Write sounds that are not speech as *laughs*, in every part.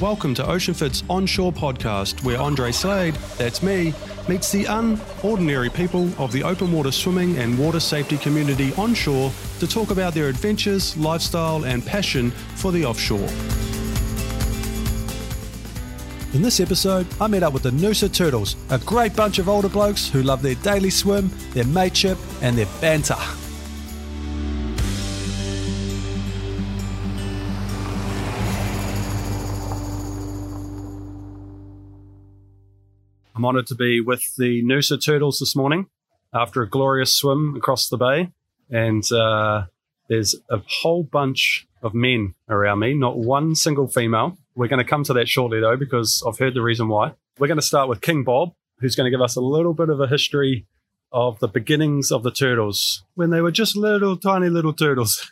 Welcome to OceanFit's Onshore podcast, where Andre Slade, that's me, meets the unordinary people of the open water swimming and water safety community onshore to talk about their adventures, lifestyle, and passion for the offshore. In this episode, I met up with the Noosa Turtles, a great bunch of older blokes who love their daily swim, their mateship, and their banter. I'm honoured to be with the Noosa Turtles this morning after a glorious swim across the bay. And uh, there's a whole bunch of men around me, not one single female. We're going to come to that shortly, though, because I've heard the reason why. We're going to start with King Bob, who's going to give us a little bit of a history of the beginnings of the turtles when they were just little, tiny little turtles.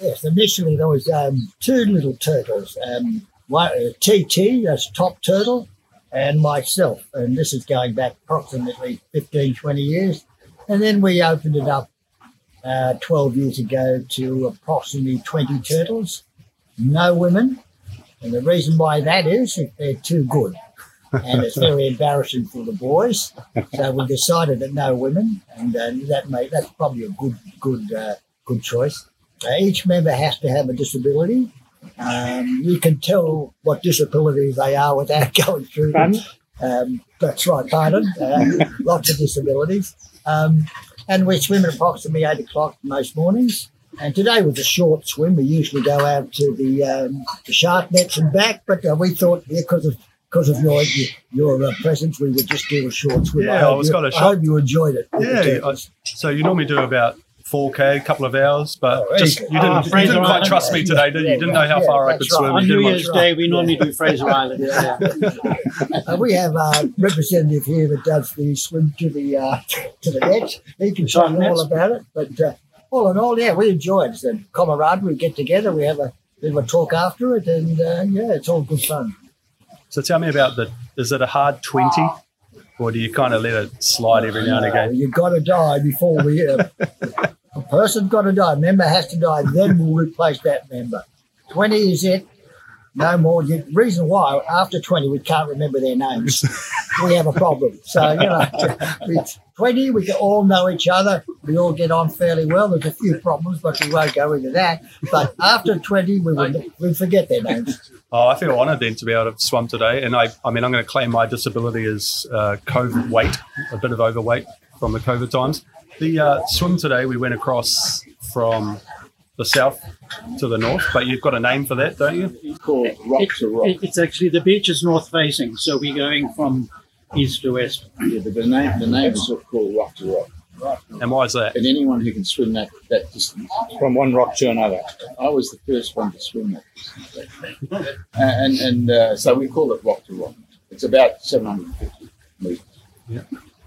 Yes, initially there was um, two little turtles. Um, one, uh, TT, that's top turtle, and myself. And this is going back approximately 15, 20 years. And then we opened it up uh, 12 years ago to approximately 20 turtles, no women. And the reason why that is if they're too good. and it's very embarrassing for the boys. So we decided that no women, and uh, that may that's probably a good good uh, good choice. Uh, each member has to have a disability, um, you can tell what disabilities they are without *laughs* going through them. Um, that's right, pardon. Uh, lots of disabilities. Um, and we swim at approximately 8 o'clock most mornings. And today was a short swim. We usually go out to the, um, the shark nets and back, but uh, we thought because of because of your your uh, presence, we would just do a short swim. Yeah, I, I was you, kind of I hope you enjoyed it. Yeah, I, so you normally do about 4K, a couple of hours, but Oh, just easy. you didn't, Oh, you didn't quite trust me today, did you? You didn't know how Yeah, far I could right. swim. On New Year's Day, we normally do Fraser Island. Yeah. Yeah. *laughs* Uh, we have a representative here that does the swim to the uh, to the net. He can tell you all about it. But uh, all in all, yeah, we enjoy it. It's a camaraderie. We get together. We have a bit of a talk after it, and uh, yeah, it's all good fun. So tell me about the, is it a hard 20? Or do you kind of let it slide every now and again? You've got to die before we. Uh, *laughs* person's got to die. Member has to die. Then we'll replace that member. Twenty is it. No more. The reason why after twenty we can't remember their names. *laughs* we have a problem. So you know, twenty we can all know each other. We all get on fairly well. There's a few problems, but we won't go into that. But after twenty, we will we forget their names. Oh, I feel honoured then to be able to swim today. And I, I mean, I'm going to claim my disability as uh, COVID weight, a bit of overweight from the COVID times. The uh, swim today, we went across from the south to the north, but you've got a name for that, don't you? It's called rock to rock. It- it's actually the beach is north facing, so we're going from east to west. Yeah, but the name the name is called rock to rock. And why is that? And anyone who can swim that, that distance. from one rock to another. I was the first one to swim that distance. and and uh, so we call it rock to rock. It's about 750 metres.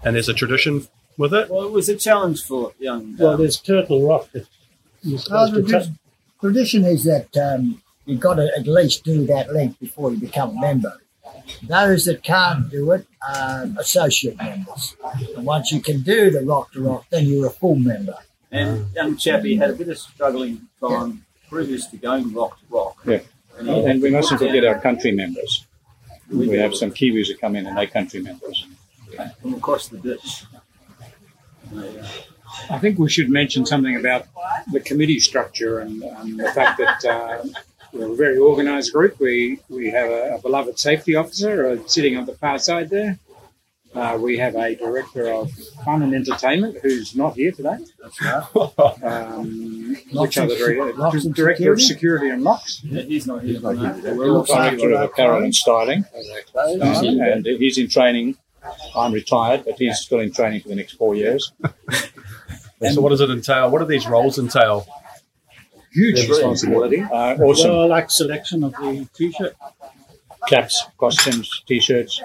And there's a tradition with it. Well, it was a challenge for young. Well, there's Turtle Rock. That you're Oh, the to touch. tradition, tradition is that um, you've got to at least do that length before you become a member. Those that can't do it are associate members. And once you can do the rock to rock, then you're a full member. and young chappie had a bit of struggling time previous to going rock to rock. Yeah. And, he had And we mustn't forget our country members. We have some Kiwis that come in and they're country members. from across the ditch. Uh, I think we should mention something about the committee structure and um, the fact that uh, we're a very organised group. We we have a, a beloved safety officer uh, sitting on the far side there. Uh, we have a director of fun and entertainment who's not here today. Um, which other director? Locks and Director of security? and locks. yeah, he's not here. not here. We're all Director of apparel and styling. and he's in training. I'm retired, but he's still in training for the next four years. *laughs* so what does it entail? What do these roles entail? Huge responsibility. Uh, awesome Well, like selection of the t-shirt. caps, costumes, t-shirts,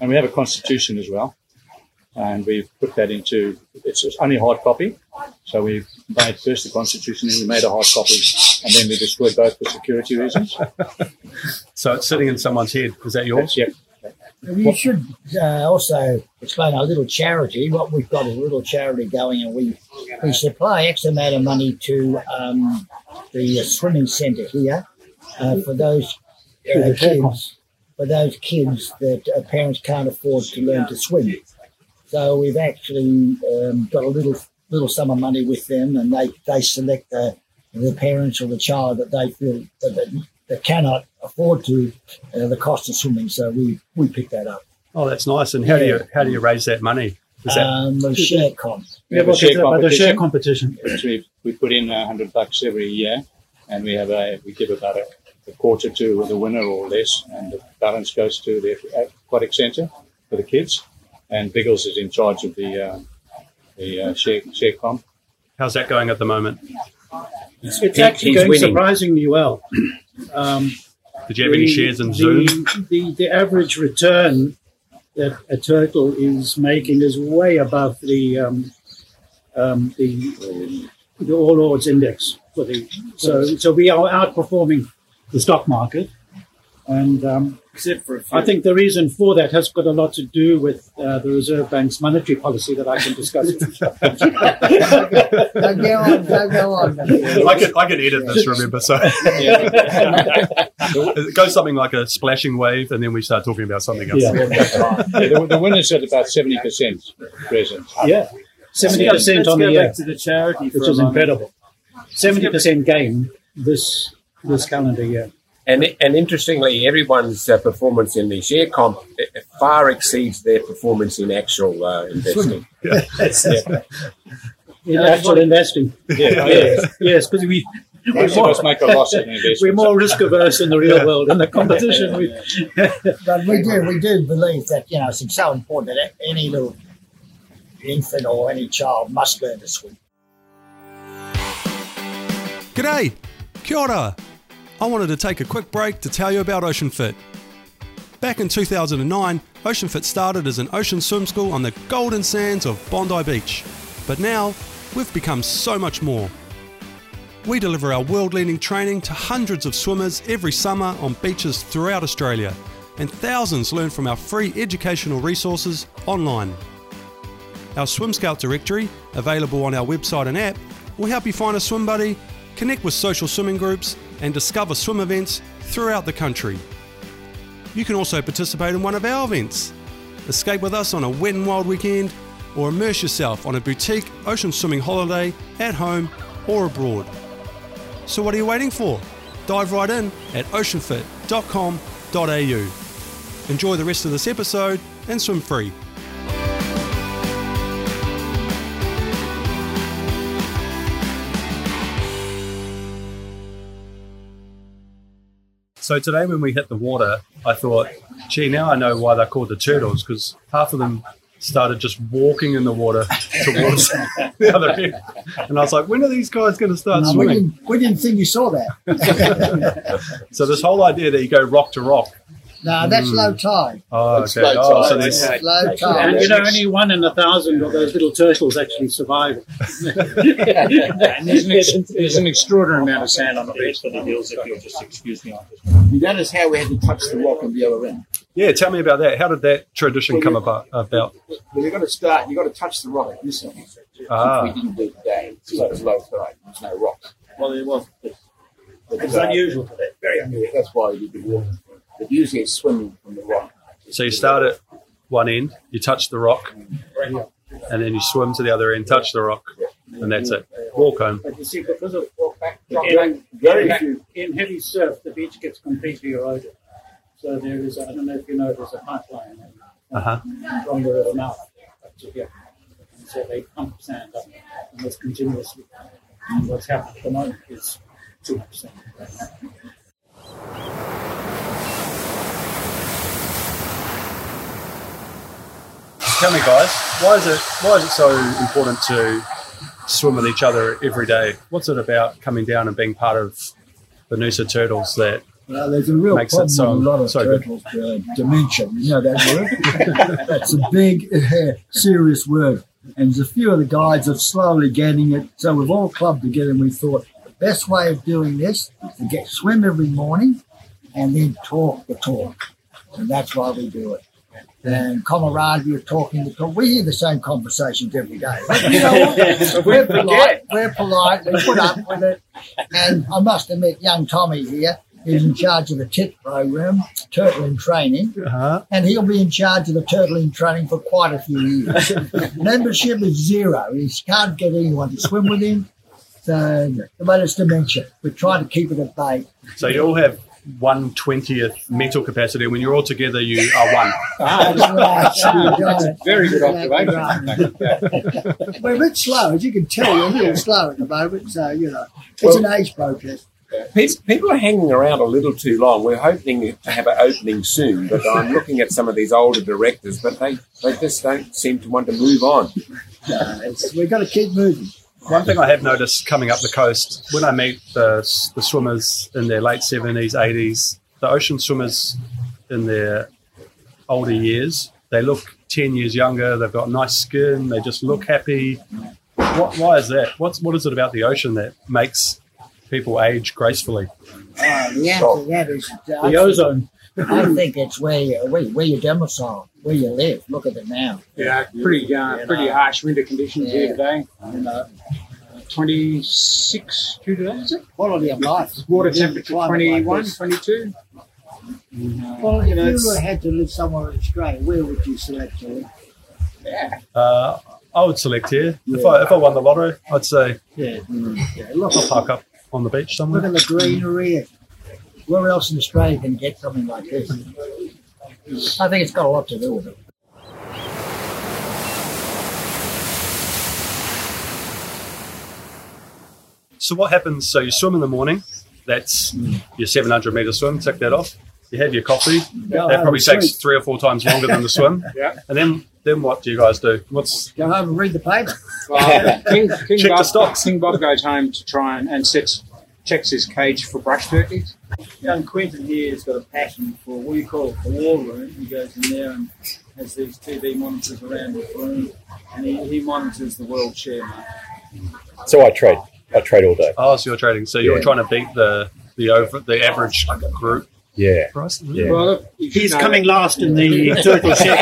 and we have a constitution as well. And we've put that into it's, it's only hard copy, so we've made first the constitution, then we made a hard copy, and then we destroyed both for security reasons. *laughs* So it's sitting in someone's head. Is that yours? That's, yeah, You should uh, also explain our little charity. What we've got is a little charity going, and we we supply X amount of money to um, the uh, swimming centre here uh, for those uh, the share comp. kids, for those kids that uh, parents can't afford to learn to swim. So we've actually um, got a little little sum of money with them, and they they select the the parents or the child that they feel that that, that cannot afford to uh, the cost of swimming. So we we pick that up. Oh, that's nice. And how do you how do you raise that money? Is that Um, the share comp. Yeah, have a share the, the share competition. competition. which we we put in a hundred bucks every year, and we have a we give about a, a quarter to the winner or less, and the balance goes to the aquatic centre for the kids, and Biggles is in charge of the uh, the uh, share share comp. how's that going at the moment? It's He- actually going winning. surprisingly well. Um, Did you have any the- shares in the, Zoom? The, the average return that a turtle is making is way above the um, um, the the All Ords index for the so so we are outperforming the stock market, and um, Except for a few. I think the reason for that has got a lot to do with uh, the Reserve Bank's monetary policy that I can discuss. *laughs* Don't go on, don't go on. I could I could edit this, remember? So *laughs* it goes something like a splashing wave, and then we start talking about something else. Yeah. Yeah, the, the winner's at about seventy percent present. yeah, 70% on the back year. to the charity for which a is moment. incredible. Seventy percent gain this this calendar year. And, and interestingly, everyone's uh, performance in the share comp uh, far exceeds their performance in actual uh, investing. *laughs* In actual investing, Yeah, *laughs* yes, yes, because we Most of us make a loss in investments. we're more risk averse in the real world. In the competition, we, *laughs* But we do, we do believe that you know it's so important that any little infant or any child must learn to swim. G'day, kia ora. I wanted to take a quick break to tell you about Ocean Fit. Back in 2009, Ocean Fit started as an ocean swim school on the golden sands of Bondi Beach. But now, we've become so much more. We deliver our world leading training to hundreds of swimmers every summer on beaches throughout Australia, and thousands learn from our free educational resources online. Our Swim Scout directory, available on our website and app, will help you find a swim buddy, connect with social swimming groups, and discover swim events throughout the country. You can also participate in one of our events. Escape with us on a wet and wild weekend, or immerse yourself on a boutique ocean swimming holiday at home or abroad. So, what are you waiting for? Dive right in at oceanfit.com.au. Enjoy the rest of this episode and swim free. So today, when we hit the water, I thought, gee, now I know why they're called the turtles because half of them started just walking in the water *laughs* towards the other end. And I was like, when are these guys going to start No, we, swimming? didn't, we didn't think you saw that. *laughs* So this whole idea that you go rock to rock. No, that's low tide. Oh, It's okay. low Oh, so tide. there's, That's low and tide. you know, only one in a thousand of those little turtles actually survive. *laughs* And there's an, ex- there's an extraordinary amount of sand on the beach. for the hills, if you'll just excuse me on this. You notice how we had to touch the rock on the other end. yeah, tell me about that. How did that tradition come about? about? Well, you've got to start. You've got to touch the rock at this end. Ah. Which we didn't do today. So it's low tide. There's no rocks. Well, it was. It's unusual for that. Very unusual. That's why we did the walk. But usually it's swimming from the rock. So you start at one end, you touch the rock, and then you swim to the other end, touch the rock, and that's it. Walk home. But you see, because of Very, very few. in heavy surf, the beach gets completely eroded. So there is, I don't know if you know, there's a pipeline Uh huh. from the river mouth up to here. And so they pump sand up and it's continuously. And what's happened at the moment is too much sand. Tell me, guys, why is it why is it so important to swim with each other every day? What's it about coming down and being part of the Noosa Turtles that Well, there's a real Makes it problem so- with a lot of so turtles, uh, dementia. You know that word? *laughs* That's a big, uh, serious word. And there's a few of the guides are slowly getting it. So we've all clubbed together and we thought the best way of doing this is to get swim every morning and then talk the talk. And that's why we do it. And camaraderie of talking the talk. We hear the same conversations every day. But you know what? *laughs* we're polite. We're polite. We put up with it. And I must admit, young Tommy here is in charge of the TIT program, Turtle in Training, Uh-huh. and he'll be in charge of the Turtle in Training for quite a few years. *laughs* Membership is zero. He can't get anyone to swim with him. So, but it's dementia. We try to keep it at bay. So you all have one twentieth mental capacity. When you're all together, you are one. *laughs* Ah, That's right. that's a very good observation. right. *laughs* We're a bit slow, as you can tell. We're a little slow at the moment, so you know it's an age process. Pe- People are hanging around a little too long. We're hoping to have an opening soon, but I'm looking at some of these older directors, but they, they just don't seem to want to move on. It's, we've got to keep moving. One thing I have noticed coming up the coast, when I meet the, the swimmers in their late 70s, 80s, the ocean swimmers in their older years, they look 10 years younger, they've got nice skin, they just look happy. What, why is that? What's, what is it about the ocean that makes people age gracefully? Uh, the answer to that is The ozone. I think it's where you, where, where you domicile, where you live. Look at it now. Yeah, pretty uh, pretty harsh winter conditions here Yeah. today. You know, 26 due today, is it? quality of life. Water temperature climate like 21, this. 22. Well, if You know, you it's- had to live somewhere in Australia, where would you select to live? Uh, I would select here. If, I, if I won the lottery, I'd say Yeah, yeah. Look, I'll park up on the beach somewhere. look somewhere. at the greenery. Where else in Australia can you get something like this? I think it's got a lot to do with it. So what happens? So you swim in the morning. That's your 700 meter swim. Tick that off. You have your coffee. Go That probably takes sleep. three or four times longer than the swim. *laughs* Yeah. And then then what do you guys do? What's Go home and read the paper. Well, King, King, Check the Bob, stocks. King Bob goes home to try and, and sets, checks his cage for brush turkeys. Young Quentin here has got a passion for what do you call it, the war room. He goes in there and has these TV monitors around the room, and he, he monitors the world share market. So I trade. I trade all day. oh, so you're trading. So you're Yeah. trying to beat the the over the average group Yeah. price. Yeah. Well, look, He's know coming last in the *laughs* turtle shed.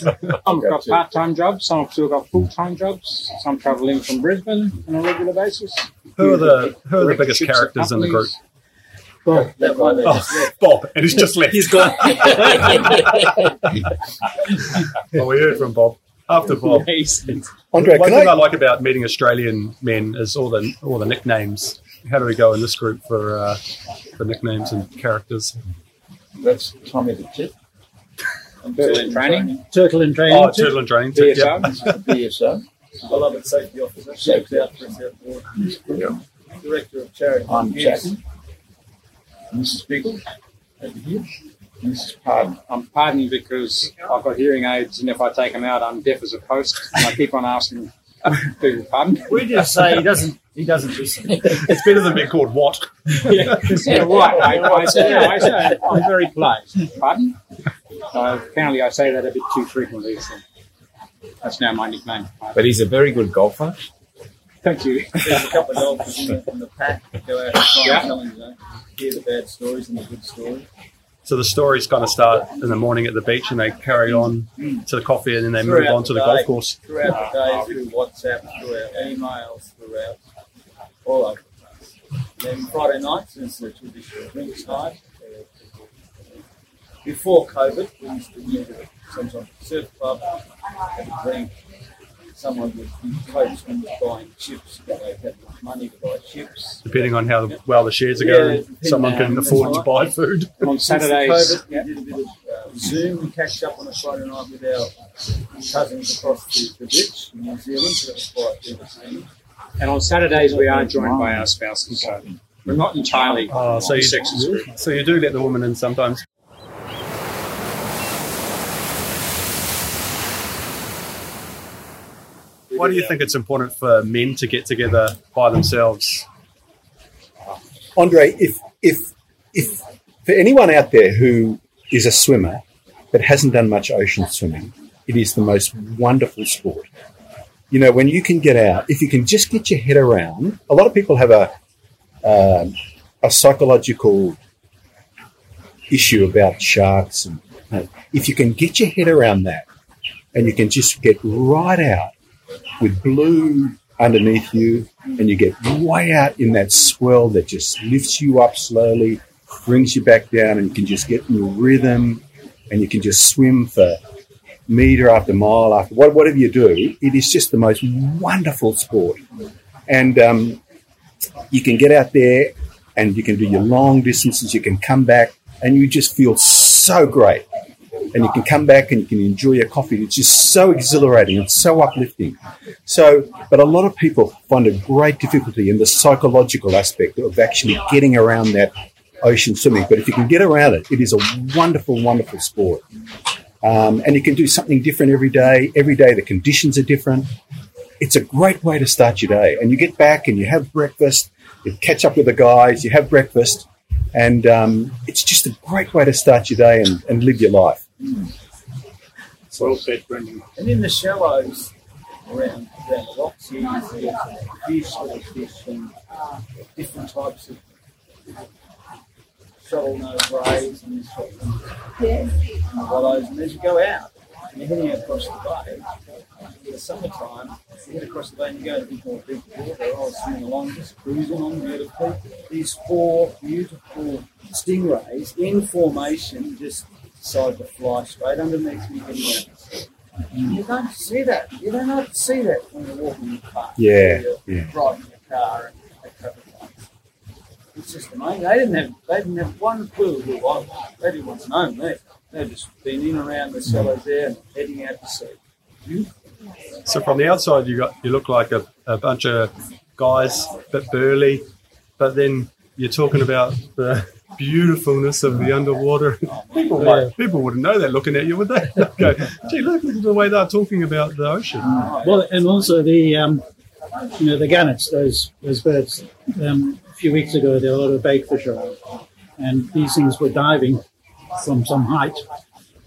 Some have got part time jobs, some have still got full time jobs, some travel in from Brisbane on a regular basis. Who are the who are the biggest characters in the group? companies. That one they just Oh, left. Bob, and he's just left. He's gone. *laughs* well, we heard from Bob after Bob. Andre, One can thing I I? like about meeting Australian men is all the all the nicknames. How do we go in this group for uh, for nicknames and characters? That's Tommy the Tip. I'm *laughs* Turtle in training. Turtle in training. Oh, turtle and training. tip, BSO. Yep. BSO. I love it, safety officer. Shakes out for South Ward. Director of charity. I'm Yes. Jack. Mrs. Bickle. Over here. Mrs. Pardon. I'm pardoning because I've got hearing aids, and if I take them out, I'm deaf as a post. And I keep on asking people pardon. We just say he doesn't. He doesn't listen. *laughs* It's better than being called what? *laughs* yeah, yeah, right. I, I, say, no, I say, I'm very polite. Pardon? Uh, apparently, I say that a bit too frequently. So that's now my nickname. But he's a very good golfer. Thank you. There's a couple of golfers in the, in the pack that go out and Yeah. telling you know, hear the bad stories and the good stories. So the stories kind of start in the morning at the beach, and they carry on to the coffee, and then they move on to the the golf course. Throughout the day, through WhatsApp, through our emails, throughout all over. the place. Then Friday nights is the traditional drinks night. Before COVID, we used to meet at some sort of surf club, have a drink. Someone would be coached when buying chips, but they had enough money to buy chips. Depending on how well the shares are Yeah, going, depending someone can afford to buy food. *laughs* On Saturdays, COVID, yeah, we did a bit of uh, Zoom. We catch up on a Friday night with our cousins across the, the ditch in New Zealand. So that was quite entertaining. And on Saturdays we are joined by our spouses. So we're not entirely Oh, so you sexes. so you do let the woman in sometimes. Why do you think it's important for men to get together by themselves? Andre, if if if for anyone out there who is a swimmer but hasn't done much ocean swimming, it is the most wonderful sport. You know, when you can get out, if you can just get your head around. A lot of people have a um, a psychological issue about sharks, and if you can get your head around that, and you can just get right out with blue underneath you, and you get way out in that swell that just lifts you up slowly, brings you back down, and you can just get in your rhythm, and you can just swim for meter after mile after what, whatever you do. It is just the most wonderful sport, and um, you can get out there and you can do your long distances. You can come back, and you just feel so great and you can come back and you can enjoy your coffee. It's just so exhilarating and so uplifting. So, but a lot of people find a great difficulty in the psychological aspect of actually getting around that ocean swimming. But if you can get around it, it is a wonderful, wonderful sport. Um, and you can do something different every day. Every day the conditions are different. It's a great way to start your day. And you get back and you have breakfast, you catch up with the guys, you have breakfast, and um, it's just a great way to start your day and, and live your life. Well said, Brendan. And in the shallows around, around the rocks you see fish, little fish, and different types of shovel nose rays and this sort of thing. And wallows. And as you go out, and you're heading across the bay, in the summertime, you head across the bay and you go to a bit more deep water. I was swimming along, just cruising on beautifully. These four beautiful stingrays in formation, just decide to fly straight underneath me heading out. You don't see that. You don't see that when you're walking in the park. Yeah, you're yeah. Driving your car and at traffic lights. It's just amazing. They didn't have they didn't have one clue who I was. They didn't want to know me. They've just been in around the cellars there and heading out to sea. So from the outside, you got you look like a, a bunch of guys, a bit burly, but then you're talking about the beautifulness of the underwater. People, might, people wouldn't know that looking at you, would they? *laughs* Go, gee, look at the way they're talking about the ocean. Well, and also the um, you know the gannets, those those birds. Um, a few weeks ago, there were a lot of baitfish around, and these things were diving from some height,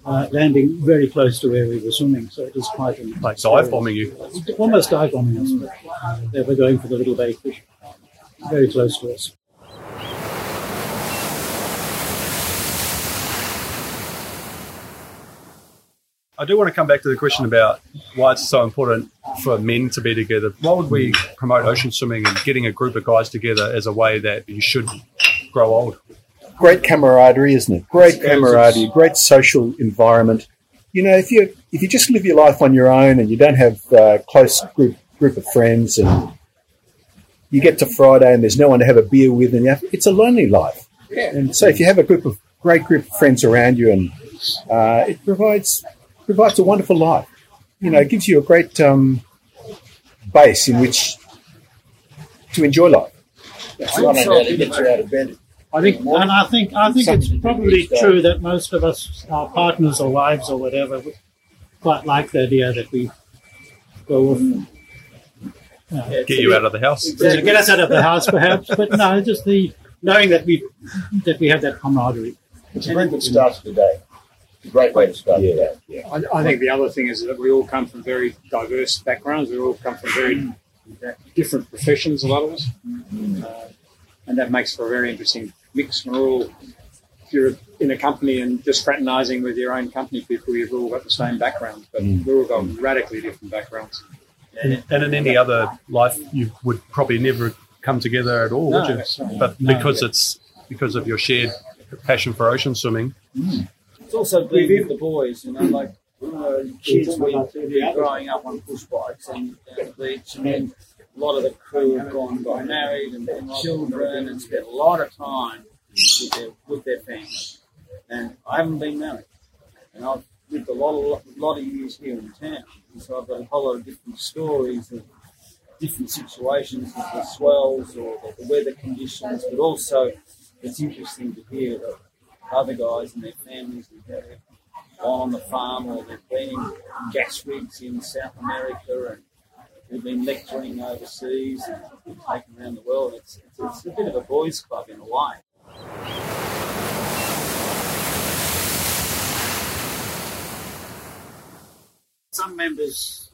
uh, landing very close to where we were swimming. So it was quite an Like dive bombing you. almost dive bombing us. But uh, they were going for the little baitfish, very close to us. I do want to come back to the question about why it's so important for men to be together. Why would we promote ocean swimming and getting a group of guys together as a way that you should grow old? great camaraderie, isn't it? Great camaraderie, great social environment. You know, if you if you just live your life on your own and you don't have a close group group of friends, and you get to Friday and there's no one to have a beer with, and you have, it's a lonely life. Yeah. And so, if you have a group of great group of friends around you, and uh, it provides provides a wonderful life. You know, it gives you a great um, base in which to enjoy life. It's not only to get you out of bed. I think, and I think, I think it's probably true that most of us, our partners or wives or whatever, quite like the idea that we go off. uh, Get you out of the house. to get us out of the house, perhaps, but no, just the knowing that we that we have that camaraderie. It's a very good start to the day. It's a great way to start Yeah, day. I, I think the other thing is that we all come from very diverse backgrounds. We all come from very different professions, a lot of us. Uh, and that makes for a very interesting mix. We're all, if you're in a company and just fraternising with your own company people, you've all got the same background, but we've all got radically different backgrounds. And, and in any other life, you would probably never come together at all, No, would you? that's. But No. because it's because of your shared passion for ocean swimming, It's also been with the boys, you know, like we kids, we were growing up on push bikes and down the beach, and then a lot of the crew have gone got married and had children and spent a lot of time with their with their families. And I haven't been married, and I've lived a lot of lot of years here in town, and so I've got a whole lot of different stories of different situations with the swells or the, the weather conditions, but also it's interesting to hear that other guys and their families and they've gone on the farm or they've been in gas rigs in South America and they've been lecturing overseas and taken around the world. It's, it's, it's a bit of a boys' club in a way. Some members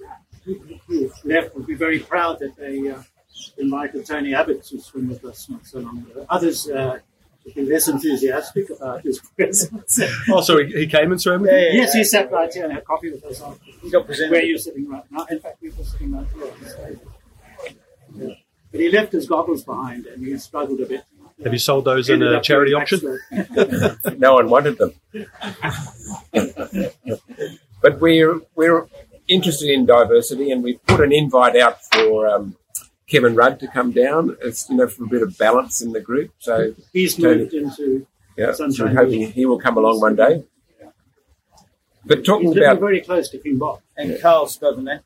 left would be very proud that they uh, invited Tony Abbott to swim with us not so long ago. Others uh, would be less enthusiastic about his presence. *laughs* oh, so he, he came and swam with you? yes, he sat right here and had coffee with us after. He got presented. Where you're sitting right now. In fact, we were sitting right here. on the stage. But he left his goggles behind and he struggled a bit. Have you sold those in a charity auction? *laughs* *laughs* no one wanted them. but we're we're interested in diversity, and we've put an invite out for um, Kevin Rudd to come down. It's you know for a bit of balance in the group. So He's Tony. moved into. yeah, so Sunshine we're hoping he will come along one day. But He's talking living about very close to King Bob. And Karl Stefanovic,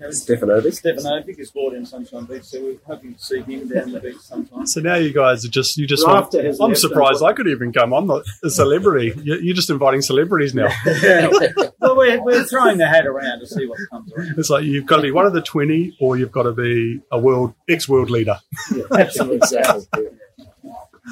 Stefanovic, Stefanovic is bought in Sunshine Beach, so we're hoping to see him down the beach sometime. So now you guys are just you just. Want, I'm surprised I could even come. I'm not a celebrity. *laughs* You- You're just inviting celebrities now. *laughs* well, we're, we're throwing the hat around to see what comes around. It's like you've got to be one of the twenty, or you've got to be a world ex world leader. Absolutely. exactly.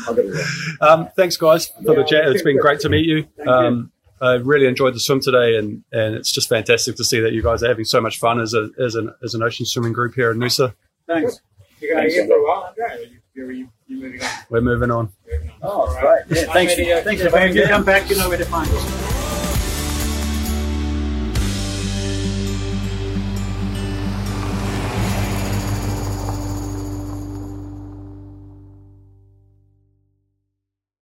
I've got it. Um, thanks, guys, for the chat. It's been great to meet you. Um, I really enjoyed the swim today, and, and it's just fantastic to see that you guys are having so much fun as a as an as an ocean swimming group here in Noosa. Thanks. You going here for a while, Andre? You, you, you, you moving on? We're moving on. Oh, great. Yeah, thanks, uh, thanks for If being you come back, you know where to find us.